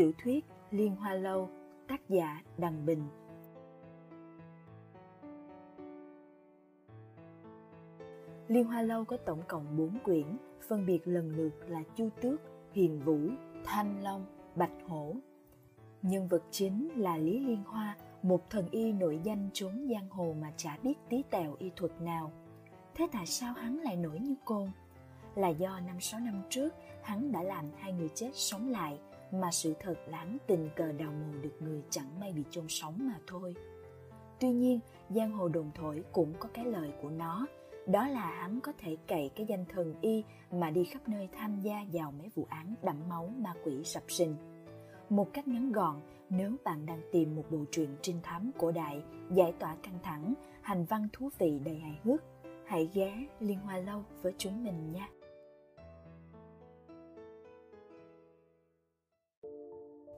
Tiểu thuyết Liên Hoa Lâu, tác giả Đằng Bình. Liên Hoa Lâu có tổng cộng 4 quyển, phân biệt lần lượt là Chu Tước, Hiền Vũ, Thanh Long, Bạch Hổ. Nhân vật chính là Lý Liên Hoa, một thần y nổi danh trốn giang hồ mà chả biết tí tẹo y thuật nào. Thế tại sao hắn lại nổi như côn? Là do năm sáu năm trước hắn đã làm hai người chết sống lại mà sự thật lãng tình cờ đào mồ được người chẳng may bị chôn sống mà thôi. Tuy nhiên, giang hồ đồn thổi cũng có cái lời của nó, đó là hắn có thể cậy cái danh thần y mà đi khắp nơi tham gia vào mấy vụ án đẫm máu ma quỷ sập sinh. Một cách ngắn gọn, nếu bạn đang tìm một bộ truyện trinh thám cổ đại, giải tỏa căng thẳng, hành văn thú vị đầy hài hước, hãy ghé Liên Hoa Lâu với chúng mình nha.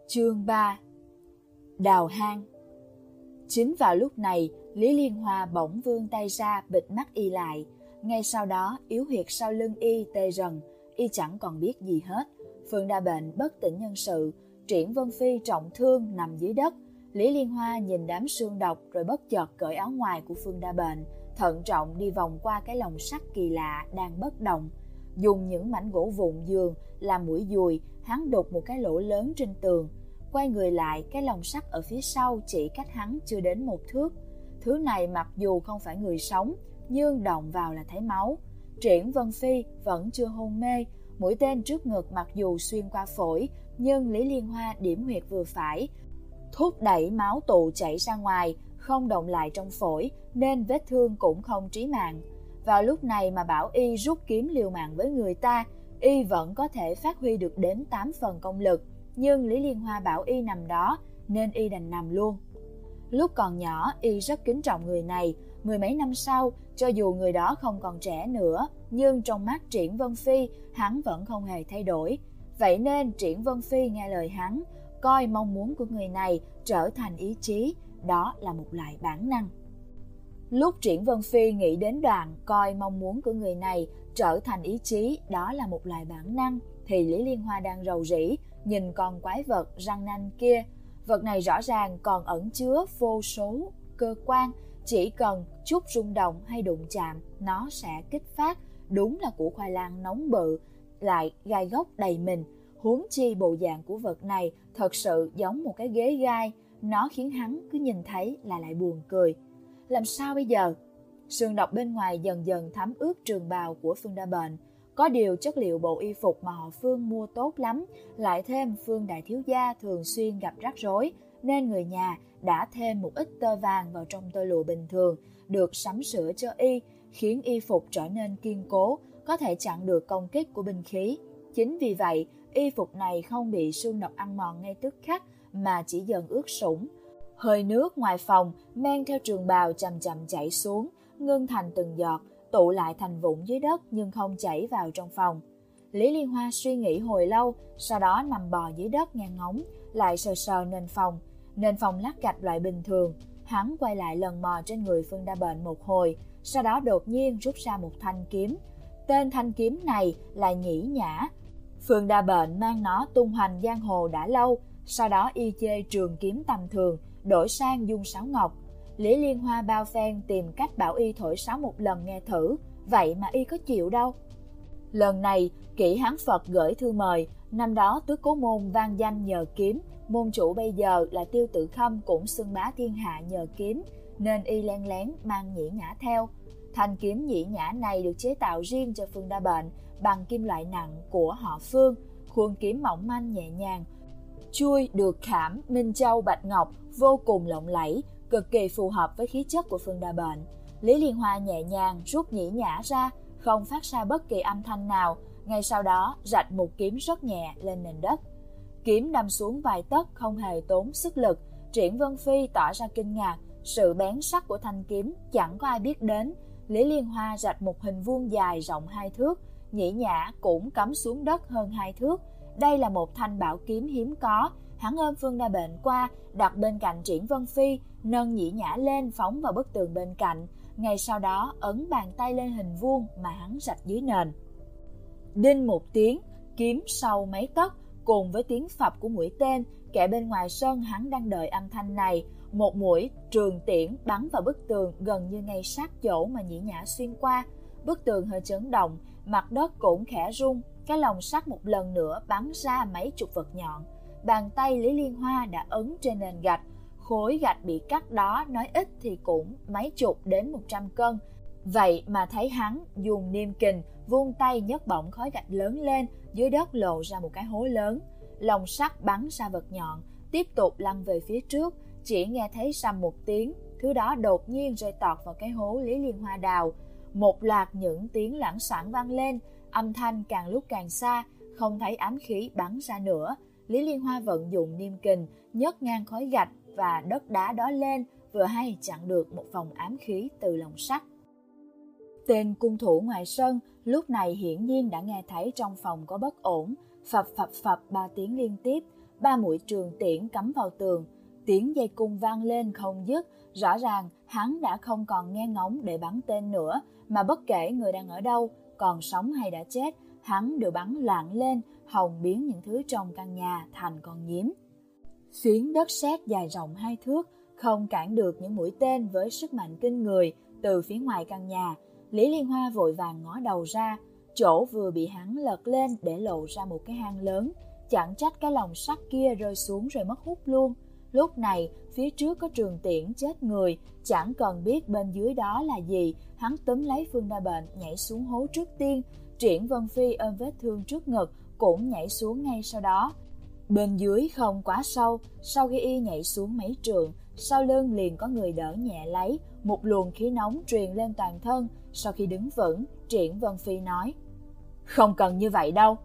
Chương 3 Đào hang Chính vào lúc này, Lý Liên Hoa bỗng vươn tay ra bịt mắt y lại. Ngay sau đó, yếu huyệt sau lưng y tê rần, y chẳng còn biết gì hết. Phương đa bệnh bất tỉnh nhân sự, Triển Vân Phi trọng thương nằm dưới đất. Lý Liên Hoa nhìn đám xương độc rồi bất chợt cởi áo ngoài của Phương đa bệnh, thận trọng đi vòng qua cái lồng sắt kỳ lạ đang bất động. Dùng những mảnh gỗ vụn giường làm mũi dùi, hắn đục một cái lỗ lớn trên tường, Quay người lại, cái lồng sắt ở phía sau chỉ cách hắn chưa đến một thước. Thứ này mặc dù không phải người sống, nhưng động vào là thấy máu. Triển Vân Phi vẫn chưa hôn mê, mũi tên trước ngực mặc dù xuyên qua phổi, nhưng Lý Liên Hoa điểm huyệt vừa phải, thúc đẩy máu tụ chảy ra ngoài, không động lại trong phổi, nên vết thương cũng không trí mạng. Vào lúc này mà bảo y rút kiếm liều mạng với người ta, y vẫn có thể phát huy được đến 8 phần công lực nhưng Lý Liên Hoa bảo y nằm đó nên y đành nằm luôn. Lúc còn nhỏ, y rất kính trọng người này. Mười mấy năm sau, cho dù người đó không còn trẻ nữa, nhưng trong mắt Triển Vân Phi, hắn vẫn không hề thay đổi. Vậy nên Triển Vân Phi nghe lời hắn, coi mong muốn của người này trở thành ý chí, đó là một loại bản năng. Lúc Triển Vân Phi nghĩ đến đoạn coi mong muốn của người này trở thành ý chí, đó là một loại bản năng, thì Lý Liên Hoa đang rầu rĩ, nhìn con quái vật răng nanh kia. Vật này rõ ràng còn ẩn chứa vô số cơ quan, chỉ cần chút rung động hay đụng chạm, nó sẽ kích phát. Đúng là củ khoai lang nóng bự, lại gai góc đầy mình. Huống chi bộ dạng của vật này thật sự giống một cái ghế gai, nó khiến hắn cứ nhìn thấy là lại buồn cười. Làm sao bây giờ? Sương độc bên ngoài dần dần thấm ướt trường bào của Phương Đa Bệnh, có điều chất liệu bộ y phục mà họ Phương mua tốt lắm, lại thêm Phương đại thiếu gia thường xuyên gặp rắc rối, nên người nhà đã thêm một ít tơ vàng vào trong tơ lụa bình thường, được sắm sửa cho y, khiến y phục trở nên kiên cố, có thể chặn được công kích của binh khí. Chính vì vậy, y phục này không bị sương độc ăn mòn ngay tức khắc, mà chỉ dần ướt sũng. Hơi nước ngoài phòng men theo trường bào chậm chậm chảy xuống, ngưng thành từng giọt, tụ lại thành vụn dưới đất nhưng không chảy vào trong phòng. Lý Liên Hoa suy nghĩ hồi lâu, sau đó nằm bò dưới đất ngang ngóng, lại sờ sờ nền phòng. Nền phòng lát gạch loại bình thường. Hắn quay lại lần mò trên người Phương Đa Bệnh một hồi, sau đó đột nhiên rút ra một thanh kiếm. Tên thanh kiếm này là Nhĩ Nhã. Phương Đa Bệnh mang nó tung hoành giang hồ đã lâu, sau đó y chê trường kiếm tầm thường, đổi sang dung sáo ngọc, Lý Liên Hoa bao phen tìm cách bảo y thổi sáo một lần nghe thử, vậy mà y có chịu đâu. Lần này, kỹ hán Phật gửi thư mời, năm đó tứ cố môn vang danh nhờ kiếm, môn chủ bây giờ là tiêu tự khâm cũng xưng bá thiên hạ nhờ kiếm, nên y len lén mang nhĩ nhã theo. Thanh kiếm nhĩ nhã này được chế tạo riêng cho Phương Đa Bệnh bằng kim loại nặng của họ Phương, khuôn kiếm mỏng manh nhẹ nhàng. Chui được khảm Minh Châu Bạch Ngọc vô cùng lộng lẫy, cực kỳ phù hợp với khí chất của Phương Đa Bệnh. Lý Liên Hoa nhẹ nhàng rút nhĩ nhã ra, không phát ra bất kỳ âm thanh nào, ngay sau đó rạch một kiếm rất nhẹ lên nền đất. Kiếm đâm xuống vài tấc không hề tốn sức lực, Triển Vân Phi tỏ ra kinh ngạc, sự bén sắc của thanh kiếm chẳng có ai biết đến. Lý Liên Hoa rạch một hình vuông dài rộng hai thước, nhĩ nhã cũng cắm xuống đất hơn hai thước. Đây là một thanh bảo kiếm hiếm có, hắn ôm Phương Đa Bệnh qua, đặt bên cạnh Triển Vân Phi, nâng nhĩ nhã lên phóng vào bức tường bên cạnh, ngay sau đó ấn bàn tay lên hình vuông mà hắn rạch dưới nền. Đinh một tiếng, kiếm sau mấy tấc, cùng với tiếng phập của mũi tên, kẻ bên ngoài sân hắn đang đợi âm thanh này. Một mũi trường tiễn bắn vào bức tường gần như ngay sát chỗ mà nhĩ nhã xuyên qua. Bức tường hơi chấn động, mặt đất cũng khẽ rung, cái lồng sắt một lần nữa bắn ra mấy chục vật nhọn. Bàn tay Lý Liên Hoa đã ấn trên nền gạch, khối gạch bị cắt đó nói ít thì cũng mấy chục đến một trăm cân. Vậy mà thấy hắn dùng niêm kình vuông tay nhấc bổng khói gạch lớn lên, dưới đất lộ ra một cái hố lớn. Lồng sắt bắn ra vật nhọn, tiếp tục lăn về phía trước, chỉ nghe thấy sầm một tiếng, thứ đó đột nhiên rơi tọt vào cái hố Lý Liên Hoa đào. Một loạt những tiếng lãng sản vang lên, âm thanh càng lúc càng xa, không thấy ám khí bắn ra nữa. Lý Liên Hoa vận dụng niêm kình, nhấc ngang khói gạch và đất đá đó lên, vừa hay chặn được một vòng ám khí từ lồng sắt. Tên cung thủ ngoài sân lúc này hiển nhiên đã nghe thấy trong phòng có bất ổn, phập phập phập ba tiếng liên tiếp, ba mũi trường tiễn cắm vào tường, tiếng dây cung vang lên không dứt, rõ ràng hắn đã không còn nghe ngóng để bắn tên nữa, mà bất kể người đang ở đâu, còn sống hay đã chết, hắn đều bắn loạn lên, hòng biến những thứ trong căn nhà thành con nhím. xuyến đất sét dài rộng hai thước, không cản được những mũi tên với sức mạnh kinh người từ phía ngoài căn nhà. Lý Liên Hoa vội vàng ngó đầu ra, chỗ vừa bị hắn lật lên để lộ ra một cái hang lớn, chẳng trách cái lồng sắt kia rơi xuống rồi mất hút luôn. Lúc này, phía trước có trường tiễn chết người, chẳng cần biết bên dưới đó là gì, hắn túm lấy Phương Đa Bệnh nhảy xuống hố trước tiên, Triển Vân Phi ôm vết thương trước ngực cũng nhảy xuống ngay sau đó. Bên dưới không quá sâu, sau khi y nhảy xuống mấy trường, sau lưng liền có người đỡ nhẹ lấy, một luồng khí nóng truyền lên toàn thân. Sau khi đứng vững, Triển Vân Phi nói, Không cần như vậy đâu.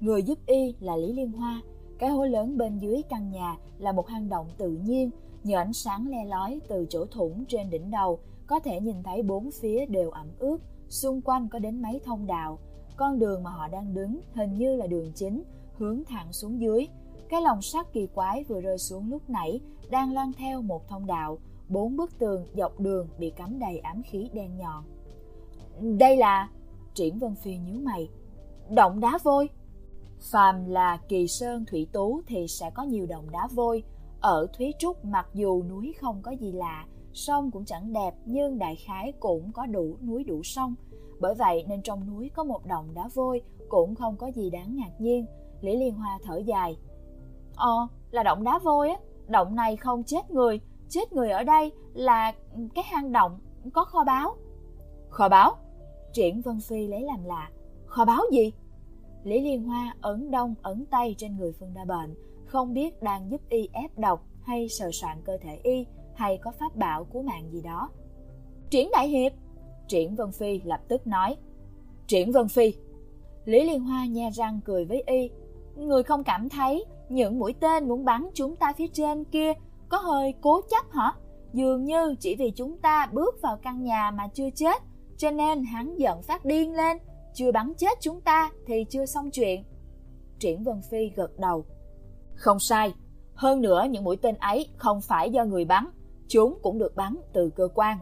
Người giúp y là Lý Liên Hoa. Cái hố lớn bên dưới căn nhà là một hang động tự nhiên, nhờ ánh sáng le lói từ chỗ thủng trên đỉnh đầu, có thể nhìn thấy bốn phía đều ẩm ướt, xung quanh có đến mấy thông đạo. Con đường mà họ đang đứng hình như là đường chính, hướng thẳng xuống dưới. Cái lồng sắt kỳ quái vừa rơi xuống lúc nãy đang lan theo một thông đạo, bốn bức tường dọc đường bị cắm đầy ám khí đen nhọn. Đây là... Triển Vân Phi nhíu mày. Động đá vôi. Phàm là kỳ sơn thủy tú thì sẽ có nhiều đồng đá vôi. Ở Thúy Trúc mặc dù núi không có gì lạ, sông cũng chẳng đẹp nhưng đại khái cũng có đủ núi đủ sông. Bởi vậy nên trong núi có một đồng đá vôi cũng không có gì đáng ngạc nhiên. Lý Liên Hoa thở dài. Ờ, là động đá vôi á, động này không chết người, chết người ở đây là cái hang động có kho báu. Kho báu? Triển Vân Phi lấy làm lạ. Kho báu gì? Lý Liên Hoa ấn đông ấn tay trên người Phương Đa Bệnh, không biết đang giúp y ép độc hay sờ soạn cơ thể y hay có pháp bảo cứu mạng gì đó. Triển Đại Hiệp! Triển Vân Phi lập tức nói. Triển Vân Phi! Lý Liên Hoa nhe răng cười với y. Người không cảm thấy những mũi tên muốn bắn chúng ta phía trên kia có hơi cố chấp hả? Dường như chỉ vì chúng ta bước vào căn nhà mà chưa chết, cho nên hắn giận phát điên lên, chưa bắn chết chúng ta thì chưa xong chuyện. Triển Vân Phi gật đầu. Không sai, hơn nữa những mũi tên ấy không phải do người bắn, chúng cũng được bắn từ cơ quan.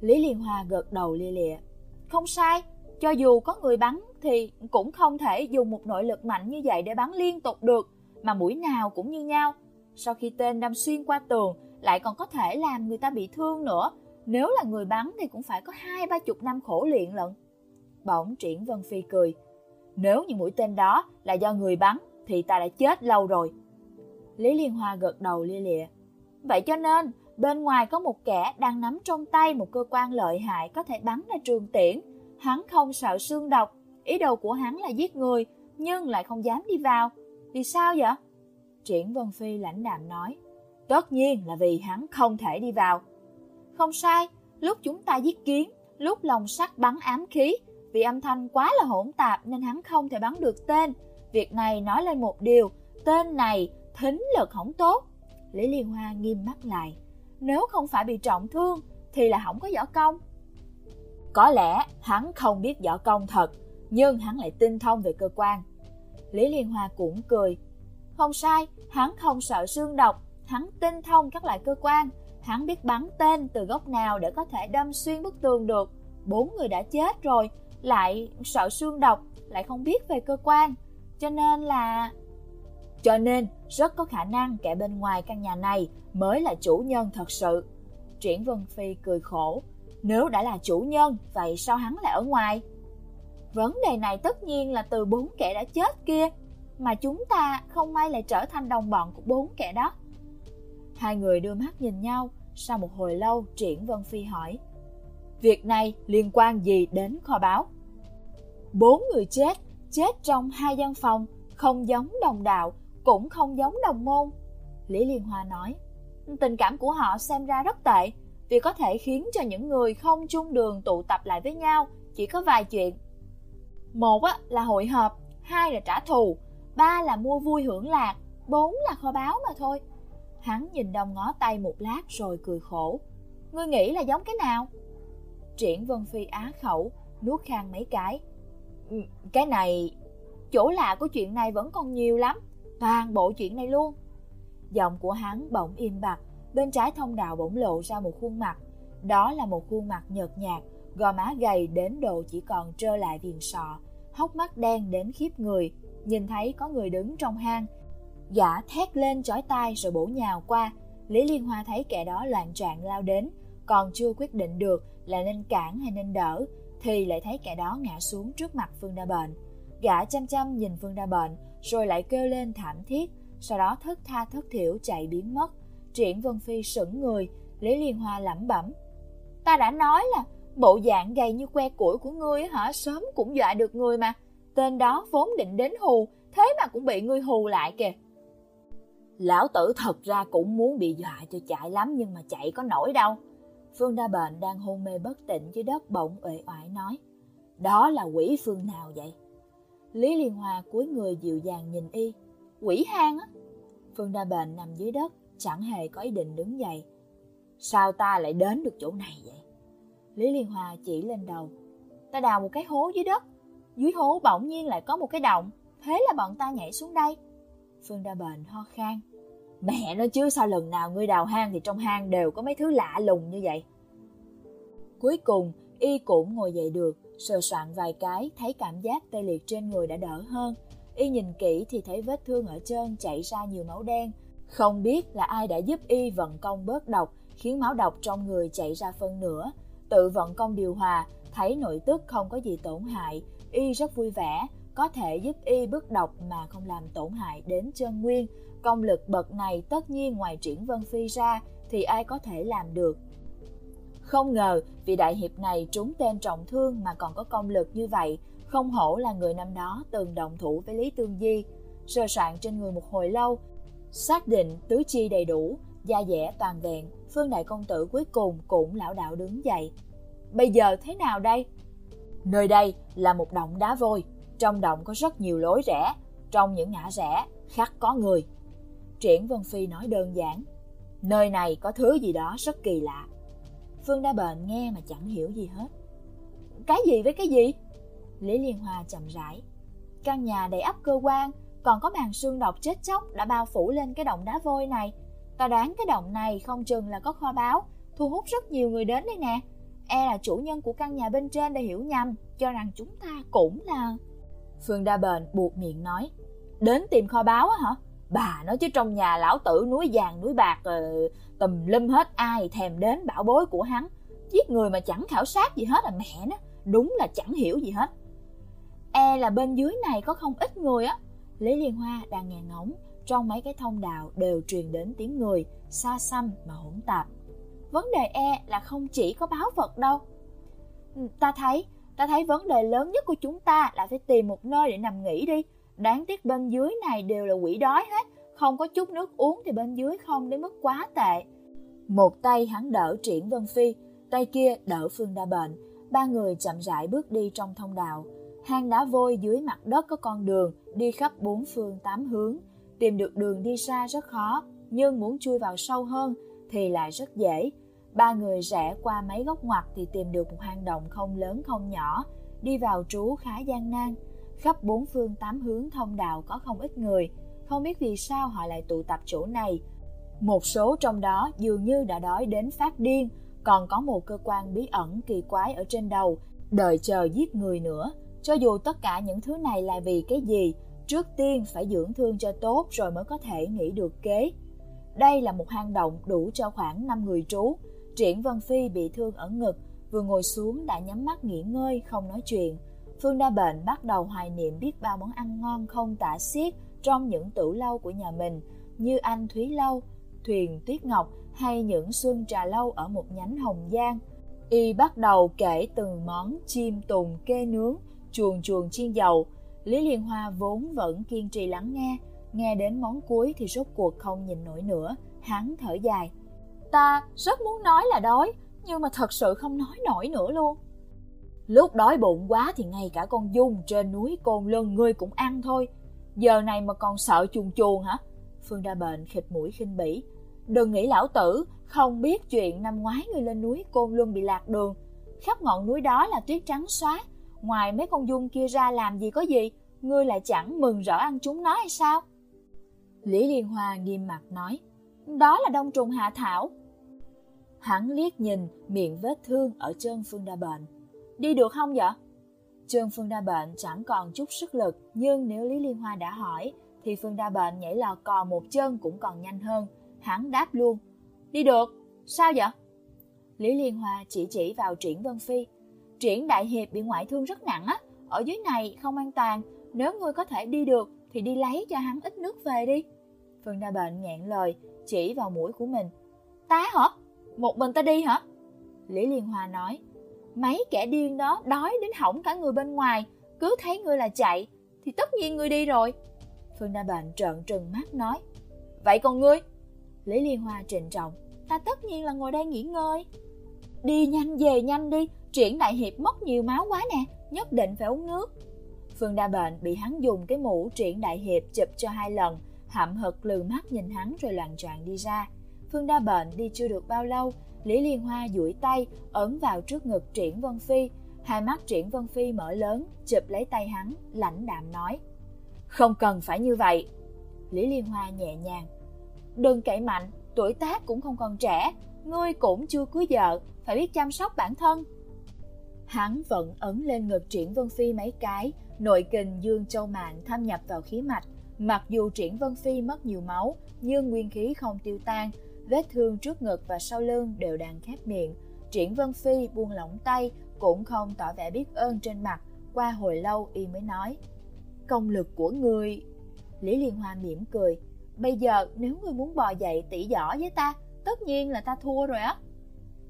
Lý Liên Hoa gật đầu lia lịa. Không sai, cho dù có người bắn thì cũng không thể dùng một nội lực mạnh như vậy để bắn liên tục được, mà mũi nào cũng như nhau. Sau khi tên đâm xuyên qua tường, lại còn có thể làm người ta bị thương nữa. Nếu là người bắn thì cũng phải có hai ba chục năm khổ luyện lận. Bỗng triển Vân Phi cười. Nếu như mũi tên đó là do người bắn thì ta đã chết lâu rồi. Lý Liên Hoa gật đầu lia lịa. Vậy cho nên, bên ngoài có một kẻ đang nắm trong tay một cơ quan lợi hại có thể bắn ra trường tiễn. Hắn không sợ xương độc, ý đồ của hắn là giết người, nhưng lại không dám đi vào. Vì sao vậy? Triển Vân Phi lãnh đạm nói. Tất nhiên là vì hắn không thể đi vào. Không sai, lúc chúng ta giết kiến, lúc lòng sắt bắn ám khí, vì âm thanh quá là hỗn tạp nên hắn không thể bắn được tên. Việc này nói lên một điều, tên này thính lực không tốt. Lý Liên Hoa nghiêm mắt lại. Nếu không phải bị trọng thương thì là không có võ công. Có lẽ hắn không biết võ công thật, nhưng hắn lại tinh thông về cơ quan. Lý Liên Hoa cũng cười. Không sai, hắn không sợ xương độc, hắn tinh thông các loại cơ quan, hắn biết bắn tên từ góc nào để có thể đâm xuyên bức tường được. Bốn người đã chết rồi, lại sợ xương độc, lại không biết về cơ quan. Cho nên là... Cho nên, rất có khả năng kẻ bên ngoài căn nhà này mới là chủ nhân thật sự. Triển Vân Phi cười khổ. Nếu đã là chủ nhân, vậy sao hắn lại ở ngoài? Vấn đề này tất nhiên là từ bốn kẻ đã chết kia, mà chúng ta không may lại trở thành đồng bọn của bốn kẻ đó. Hai người đưa mắt nhìn nhau, sau một hồi lâu Triển Vân Phi hỏi. Việc này liên quan gì đến kho báo? Bốn người chết, chết trong hai gian phòng, không giống đồng đạo, cũng không giống đồng môn. Lý Liên Hoa nói, tình cảm của họ xem ra rất tệ, vì có thể khiến cho những người không chung đường tụ tập lại với nhau, chỉ có vài chuyện. Một là hội họp, hai là trả thù, ba là mua vui hưởng lạc, bốn là kho báu mà thôi. Hắn nhìn đông ngó tay một lát rồi cười khổ. Ngươi nghĩ là giống cái nào? Triển Vân Phi á khẩu, nuốt khang mấy cái. Cái này, chỗ lạ của chuyện này vẫn còn nhiều lắm, toàn bộ chuyện này luôn. Giọng của hắn bỗng im bặt, bên trái thông đạo bỗng lộ ra một khuôn mặt. Đó là một khuôn mặt nhợt nhạt, gò má gầy đến độ chỉ còn trơ lại viền sọ, hốc mắt đen đến khiếp người. Nhìn thấy có người đứng trong hang, gã thét lên chói tai rồi bổ nhào qua. Lý Liên Hoa thấy kẻ đó loạn trạng lao đến, còn chưa quyết định được là nên cản hay nên đỡ, thì lại thấy kẻ đó ngã xuống trước mặt Phương Đa Bệnh. Gã chăm chăm nhìn Phương Đa Bệnh, rồi lại kêu lên thảm thiết, sau đó thất tha thất thiểu chạy biến mất. Triển Vân Phi sững người, Lý Liên Hoa lẩm bẩm. Ta đã nói là bộ dạng gầy như que củi của ngươi hả sớm cũng dọa được người mà. Tên đó vốn định đến hù, thế mà cũng bị ngươi hù lại kìa. Lão tử thật ra cũng muốn bị dọa cho chạy lắm nhưng mà chạy có nổi đâu. Phương Đa Bệnh đang hôn mê bất tỉnh dưới đất bỗng uể oải nói. Đó là quỷ phương nào vậy? Lý Liên Hoa cúi người dịu dàng nhìn y. Quỷ hang á. Phương Đa Bệnh nằm dưới đất, chẳng hề có ý định đứng dậy. Sao ta lại đến được chỗ này vậy? Lý Liên Hoa chỉ lên đầu. Ta đào một cái hố dưới đất. Dưới hố bỗng nhiên lại có một cái động. Thế là bọn ta nhảy xuống đây. Phương Đa Bệnh ho khan. Mẹ nó chứ sao lần nào ngươi đào hang thì trong hang đều có mấy thứ lạ lùng như vậy. Cuối cùng, y cũng ngồi dậy được, sờ soạn vài cái, thấy cảm giác tê liệt trên người đã đỡ hơn. Y nhìn kỹ thì thấy vết thương ở chân chảy ra nhiều máu đen. Không biết là ai đã giúp y vận công bớt độc, khiến máu độc trong người chảy ra phân nửa. Tự vận công điều hòa, thấy nội tức không có gì tổn hại, y rất vui vẻ, có thể giúp y bước độc mà không làm tổn hại đến chân nguyên, Công lực bậc này tất nhiên ngoài triển Vân Phi ra thì ai có thể làm được. Không ngờ vị đại hiệp này trúng tên trọng thương mà còn có công lực như vậy, không hổ là người năm đó từng đồng thủ với Lý Tương Di. Sơ soạn trên người một hồi lâu, xác định tứ chi đầy đủ, da dẻ toàn vẹn, Phương Đại Công Tử cuối cùng cũng lão đạo đứng dậy. Bây giờ thế nào đây? Nơi đây là một động đá vôi, trong động có rất nhiều lối rẽ, trong những ngã rẽ khắc có người. Triển Vân Phi nói đơn giản. Nơi này có thứ gì đó rất kỳ lạ. Phương Đa Bệnh nghe mà chẳng hiểu gì hết. Cái gì với cái gì? Lý Liên Hoa chậm rãi. Căn nhà đầy ắp cơ quan, còn có màn xương độc chết chóc đã bao phủ lên cái động đá vôi này. Ta đoán cái động này không chừng là có kho báu, thu hút rất nhiều người đến đây nè. E là chủ nhân của căn nhà bên trên đã hiểu nhầm, cho rằng chúng ta cũng là... Phương Đa Bền buộc miệng nói. Đến tìm kho báu á hả? bà nói chứ trong nhà lão tử núi vàng, núi bạc ờ, tùm lum hết, ai thèm đến bảo bối của hắn giết người mà chẳng khảo sát gì hết à mẹ nó, đúng là chẳng hiểu gì hết e là bên dưới này có không ít người á lý liên hoa đang nghe ngóng, trong mấy cái thông đạo đều truyền đến tiếng người xa xăm mà hỗn tạp vấn đề e là không chỉ có báo vật đâu ừ, ta thấy ta thấy vấn đề lớn nhất của chúng ta là phải tìm một nơi để nằm nghỉ đi Đáng tiếc bên dưới này đều là quỷ đói hết, không có chút nước uống thì bên dưới không đến mức quá tệ. Một tay hắn đỡ Triển Vân Phi, tay kia đỡ Phương Đa Bệnh. Ba người chậm rãi bước đi trong thông đạo. Hang đá vôi dưới mặt đất có con đường đi khắp bốn phương tám hướng. Tìm được đường đi xa rất khó, nhưng muốn chui vào sâu hơn thì lại rất dễ. Ba người rẽ qua mấy góc ngoặt thì tìm được một hang động không lớn không nhỏ, đi vào trú khá gian nan. Khắp bốn phương tám hướng thông đạo có không ít người, không biết vì sao họ lại tụ tập chỗ này. Một số trong đó dường như đã đói đến phát điên, còn có một cơ quan bí ẩn kỳ quái ở trên đầu, đợi chờ giết người nữa. Cho dù tất cả những thứ này là vì cái gì, Trước tiên phải dưỡng thương cho tốt rồi mới có thể nghĩ được kế. Đây là một hang động đủ cho khoảng 5 người trú. Triển Vân Phi bị thương ở ngực, vừa ngồi xuống đã nhắm mắt nghỉ ngơi, không nói chuyện. Phương Đa Bệnh bắt đầu hoài niệm biết bao món ăn ngon không tả xiết trong những tủ lâu của nhà mình, như anh Thúy Lâu, Thuyền Tuyết Ngọc hay những xuân trà lâu ở một nhánh Hồng Giang. Y bắt đầu kể từng món chim tùng kê nướng, chuồng chuồng chiên dầu. Lý Liên Hoa vốn vẫn kiên trì lắng nghe, nghe đến món cuối thì rốt cuộc không nhìn nổi nữa, hắn thở dài. Ta rất muốn nói là đói, nhưng mà thật sự không nói nổi nữa luôn. Lúc đói bụng quá thì ngay cả con dung trên núi Côn Lân ngươi cũng ăn thôi. Giờ này mà còn sợ chuồn chuồn hả? Phương Đa Bệnh khịt mũi khinh bỉ. Đừng nghĩ lão tử không biết chuyện năm ngoái ngươi lên núi Côn Luân bị lạc đường. Khắp ngọn núi đó là tuyết trắng xóa. Ngoài mấy con dung kia ra làm gì có gì, ngươi lại chẳng mừng rỡ ăn chúng nó hay sao? Lý Liên Hoa nghiêm mặt nói, đó là đông trùng hạ thảo. Hắn liếc nhìn miệng vết thương ở chân Phương Đa Bệnh. Đi được không vậy? Trương Phương Đa Bệnh chẳng còn chút sức lực, nhưng nếu Lý Liên Hoa đã hỏi, thì Phương Đa Bệnh nhảy lò cò một chân cũng còn nhanh hơn. Hắn đáp luôn, đi được, sao vậy? Lý Liên Hoa chỉ chỉ vào Triển Vân Phi. Triển Đại Hiệp bị ngoại thương rất nặng á, ở dưới này không an toàn, nếu ngươi có thể đi được thì đi lấy cho hắn ít nước về đi. Phương Đa Bệnh nghẹn lời, chỉ vào mũi của mình. Tá hả? Một mình ta đi hả? Lý Liên Hoa nói, mấy kẻ điên đó đói đến hỏng cả người bên ngoài, cứ thấy ngươi là chạy, thì tất nhiên ngươi đi rồi. Phương Đa Bệnh trợn trừng mắt nói, vậy còn ngươi? Lý Liên Hoa trịnh trọng, ta tất nhiên là ngồi đây nghỉ ngơi. Đi nhanh về nhanh đi, triển đại hiệp mất nhiều máu quá nè, nhất định phải uống nước. Phương Đa Bệnh bị hắn dùng cái mũ triển đại hiệp chụp cho hai lần, hậm hực lừ mắt nhìn hắn rồi loạn choạng đi ra. Phương Đa Bệnh đi chưa được bao lâu, Lý Liên Hoa duỗi tay ấn vào trước ngực Triển Vân Phi, hai mắt Triển Vân Phi mở lớn, chụp lấy tay hắn, lãnh đạm nói: "Không cần phải như vậy." Lý Liên Hoa nhẹ nhàng: "Đừng cậy mạnh, tuổi tác cũng không còn trẻ, ngươi cũng chưa cưới vợ, phải biết chăm sóc bản thân." Hắn vẫn ấn lên ngực Triển Vân Phi mấy cái, nội kình dương châu mạng thâm nhập vào khí mạch, mặc dù Triển Vân Phi mất nhiều máu, nhưng nguyên khí không tiêu tan, vết thương trước ngực và sau lưng đều đang khép miệng. Triển Vân Phi buông lỏng tay, cũng không tỏ vẻ biết ơn trên mặt, qua hồi lâu y mới nói. Công lực của người... Lý Liên Hoa mỉm cười. Bây giờ nếu người muốn bò dậy tỉ võ với ta, tất nhiên là ta thua rồi á.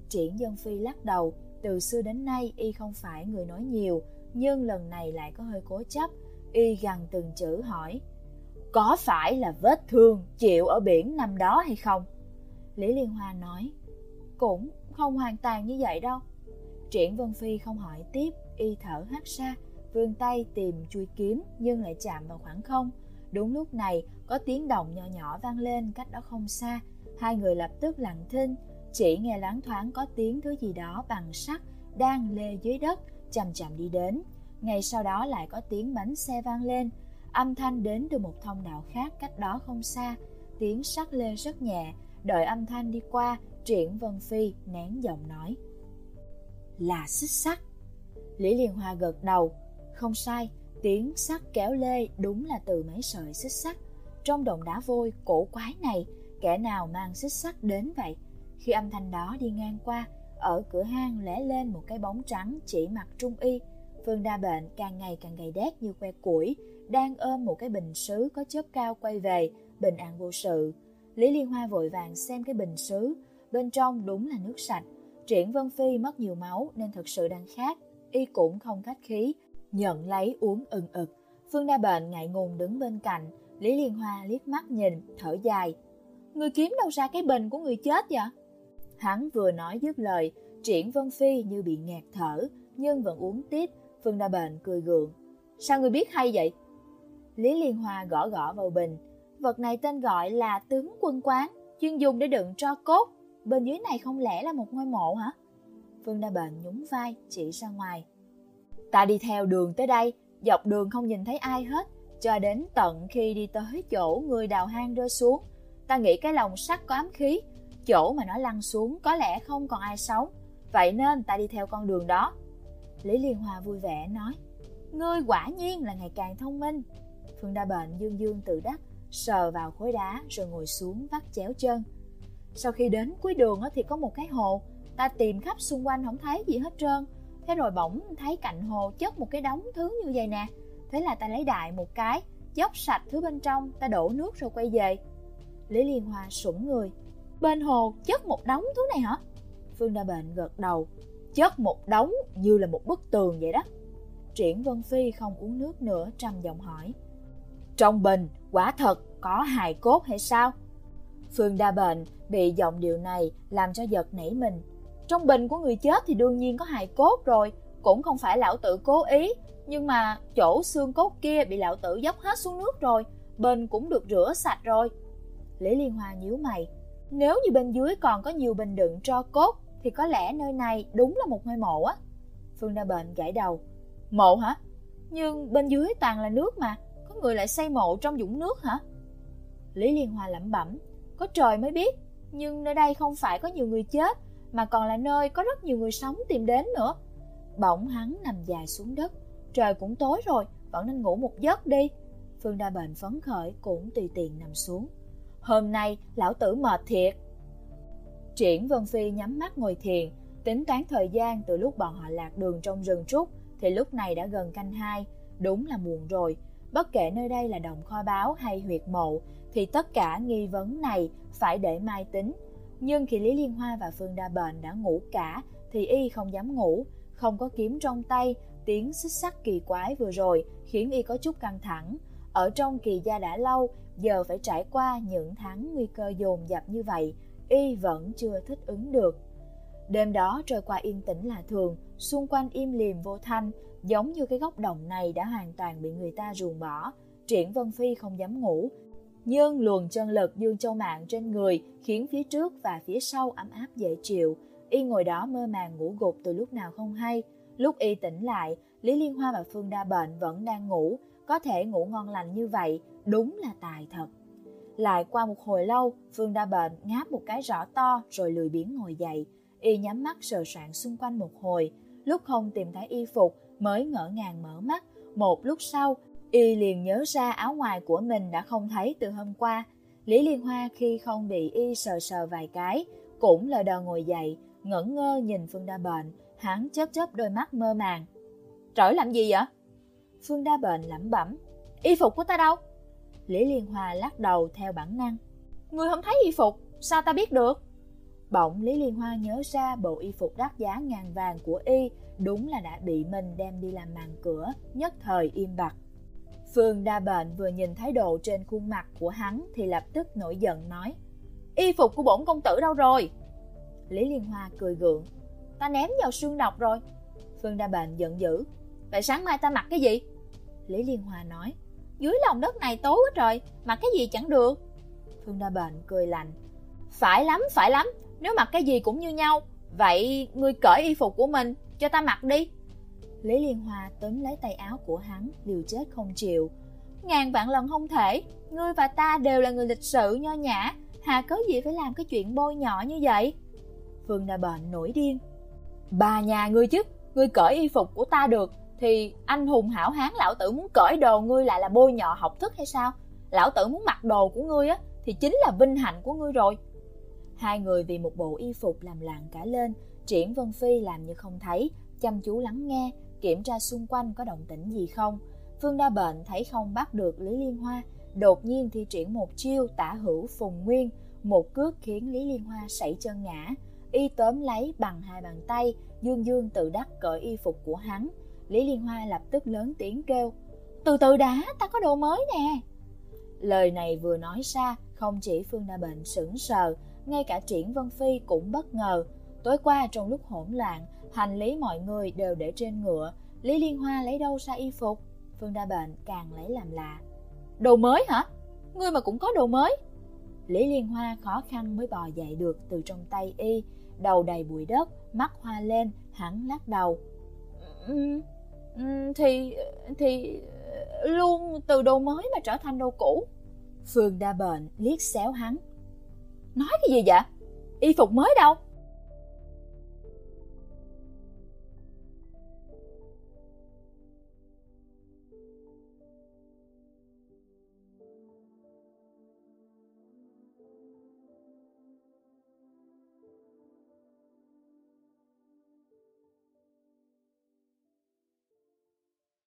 Triển Dân Phi lắc đầu, từ xưa đến nay y không phải người nói nhiều, nhưng lần này lại có hơi cố chấp. Y gần từng chữ hỏi, có phải là vết thương chịu ở biển năm đó hay không? Lý Liên Hoa nói, cũng không hoàn toàn như vậy đâu. Triển Vân Phi không hỏi tiếp, y thở hắt ra, vươn tay tìm chui kiếm nhưng lại chạm vào khoảng không. Đúng lúc này, có tiếng động nhỏ nhỏ vang lên cách đó không xa. Hai người lập tức lặng thinh, chỉ nghe loáng thoáng có tiếng thứ gì đó bằng sắt đang lê dưới đất, chậm chậm đi đến. Ngay sau đó lại có tiếng bánh xe vang lên, âm thanh đến từ một thông đạo khác cách đó không xa. Tiếng sắt lê rất nhẹ, đợi âm thanh đi qua, Triển Vân Phi nén giọng nói. Là xích sắt. Lý Liên Hoa gật đầu. Không sai, tiếng sắt kéo lê đúng là từ mấy sợi xích sắt. Trong đồng đá vôi cổ quái này, kẻ nào mang xích sắt đến vậy? Khi âm thanh đó đi ngang qua, ở cửa hang lẻ lên một cái bóng trắng chỉ mặt trung y. Phương Đa Bệnh càng ngày càng gầy đét như que củi, đang ôm một cái bình sứ có chớp cao quay về, bình an vô sự. Lý Liên Hoa vội vàng xem cái bình sứ, bên trong đúng là nước sạch. Triển Vân Phi mất nhiều máu nên thực sự đang khát, y cũng không khách khí, nhận lấy uống ừng ực. Phương Đa Bệnh ngại ngùng đứng bên cạnh, Lý Liên Hoa liếc mắt nhìn, thở dài. Người kiếm đâu ra cái bình của người chết vậy? Hắn vừa nói dứt lời, Triển Vân Phi như bị nghẹt thở, nhưng vẫn uống tiếp. Phương Đa Bệnh cười gượng. Sao người biết hay vậy? Lý Liên Hoa gõ gõ vào bình. Vật này tên gọi là tướng quân quán, chuyên dùng để đựng tro cốt. Bên dưới này không lẽ là một ngôi mộ hả? Phương Đa Bệnh nhún vai, chỉ ra ngoài. Ta đi theo đường tới đây, dọc đường không nhìn thấy ai hết, cho đến tận khi đi tới chỗ người đào hang rơi xuống. Ta nghĩ cái lồng sắt có ám khí, chỗ mà nó lăn xuống có lẽ không còn ai sống, vậy nên ta đi theo con đường đó. Lý Liên Hoa vui vẻ nói, ngươi quả nhiên là ngày càng thông minh. Phương Đa Bệnh dương dương tự đắc, sờ vào khối đá rồi ngồi xuống vắt chéo chân. Sau khi đến cuối đường thì có một cái hồ, ta tìm khắp xung quanh không thấy gì hết trơn. Thế rồi bỗng thấy cạnh hồ chất một cái đống thứ như vậy nè. Thế là ta lấy đại một cái, dốc sạch thứ bên trong, ta đổ nước rồi quay về. Lý Liên Hoa sủng người. Bên hồ chất một đống thứ này hả? Phương Đa Bệnh gật đầu. Chất một đống như là một bức tường vậy đó. Triển Vân Phi không uống nước nữa trầm giọng hỏi. Trong bình, quả thật có hài cốt hay sao? Phương Đa Bệnh bị giọng điệu này làm cho giật nảy mình. Trong bình của người chết thì đương nhiên có hài cốt rồi, cũng không phải lão tử cố ý, nhưng mà chỗ xương cốt kia bị lão tử dốc hết xuống nước rồi, bình cũng được rửa sạch rồi. Lý Liên Hoa nhíu mày, nếu như bên dưới còn có nhiều bình đựng tro cốt thì có lẽ nơi này đúng là một ngôi mộ á. Phương Đa Bệnh gãi đầu. Mộ hả? Nhưng bên dưới toàn là nước mà, có người lại xây mộ trong dũng nước hả? Lý Liên Hoa lẩm bẩm, có trời mới biết, nhưng nơi đây không phải có nhiều người chết, mà còn là nơi có rất nhiều người sống tìm đến nữa. Bỗng hắn nằm dài xuống đất, trời cũng tối rồi, vẫn nên ngủ một giấc đi. Phương Đa Bệnh phấn khởi cũng tùy tiện nằm xuống. Hôm nay lão tử mệt thiệt. Triển Vân Phi nhắm mắt ngồi thiền, tính toán thời gian từ lúc bọn họ lạc đường trong rừng trúc thì lúc này đã gần canh hai, đúng là muộn rồi. Bất kể nơi đây là đồng kho báo hay huyệt mộ thì tất cả nghi vấn này phải để mai tính. Nhưng khi Lý Liên Hoa và Phương Đa Bệnh đã ngủ cả thì y không dám ngủ, không có kiếm trong tay, tiếng xích sắt kỳ quái vừa rồi khiến y có chút căng thẳng. Ở trong kỳ gia đã lâu, giờ phải trải qua những tháng nguy cơ dồn dập như vậy, y vẫn chưa thích ứng được. Đêm đó trôi qua yên tĩnh là thường, xung quanh im lìm vô thanh, giống như cái góc đồng này đã hoàn toàn bị người ta ruồng bỏ. Triển Vân Phi không dám ngủ, nhưng luồng chân lực dương châu mạng trên người khiến phía trước và phía sau ấm áp dễ chịu. Y ngồi đó mơ màng ngủ gục từ lúc nào không hay. Lúc y tỉnh lại, Lý Liên Hoa và Phương Đa Bệnh vẫn đang ngủ, có thể ngủ ngon lành như vậy, đúng là tài thật. Lại qua một hồi lâu, Phương Đa Bệnh ngáp một cái rõ to rồi lười biếng ngồi dậy. Y nhắm mắt sờ soạn xung quanh một hồi, lúc không tìm thấy y phục mới ngỡ ngàng mở mắt. Một lúc sau, y liền nhớ ra áo ngoài của mình đã không thấy từ hôm qua. Lý Liên Hoa khi không bị y sờ sờ vài cái, cũng lờ đờ ngồi dậy, ngẩn ngơ nhìn Phương Đa Bệnh, hắn chớp chớp đôi mắt mơ màng. Trở làm gì vậy? Phương Đa Bệnh lẩm bẩm. Y phục của ta đâu? Lý Liên Hoa lắc đầu theo bản năng. Người không thấy y phục, sao ta biết được? Bỗng Lý Liên Hoa nhớ ra bộ y phục đắt giá ngàn vàng của y đúng là đã bị mình đem đi làm màn cửa, nhất thời im bặt. Phương đa bệnh vừa nhìn thái độ trên khuôn mặt của hắn thì lập tức nổi giận nói Y phục của bổn công tử đâu rồi? Lý Liên Hoa cười gượng Ta ném vào xương độc rồi Phương đa bệnh giận dữ Vậy sáng mai ta mặc cái gì? Lý Liên Hoa nói Dưới lòng đất này tối quá trời Mặc cái gì chẳng được Phương đa bệnh cười lạnh Phải lắm, phải lắm nếu mặc cái gì cũng như nhau Vậy ngươi cởi y phục của mình Cho ta mặc đi Lý Liên Hoa túm lấy tay áo của hắn, liều chết không chịu. Ngàn vạn lần không thể, ngươi và ta đều là người lịch sự nho nhã, hà có gì phải làm cái chuyện bôi nhỏ như vậy? Phương đà Bệnh nổi điên. Bà nhà ngươi chứ, ngươi cởi y phục của ta được, thì anh hùng hảo hán lão tử muốn cởi đồ ngươi lại là bôi nhọ học thức hay sao? Lão tử muốn mặc đồ của ngươi á, thì chính là vinh hạnh của ngươi rồi. Hai người vì một bộ y phục làm làng cả lên, Triển Vân Phi làm như không thấy, chăm chú lắng nghe, kiểm tra xung quanh có động tĩnh gì không. Phương Đa Bệnh thấy không bắt được Lý Liên Hoa, đột nhiên thi triển một chiêu tả hữu phùng nguyên, một cước khiến Lý Liên Hoa sảy chân ngã. Y tóm lấy bằng hai bàn tay, dương dương tự đắc cởi y phục của hắn. Lý Liên Hoa lập tức lớn tiếng kêu, từ từ đã, ta có đồ mới nè. Lời này vừa nói ra, không chỉ Phương Đa Bệnh sững sờ, ngay cả Triển Vân Phi cũng bất ngờ. Tối qua trong lúc hỗn loạn, hành lý mọi người đều để trên ngựa. Lý liên hoa lấy đâu ra y phục? Phương đa bệnh càng lấy làm lạ. Đồ mới hả? Ngươi mà cũng có đồ mới. Lý liên hoa khó khăn mới bò dậy được từ trong tay y. Đầu đầy bụi đất mắt hoa lên hắn lắc đầu. Ừ, thì thì luôn từ đồ mới mà trở thành đồ cũ. Phương đa bệnh liếc xéo hắn nói cái gì vậy? Y phục mới đâu?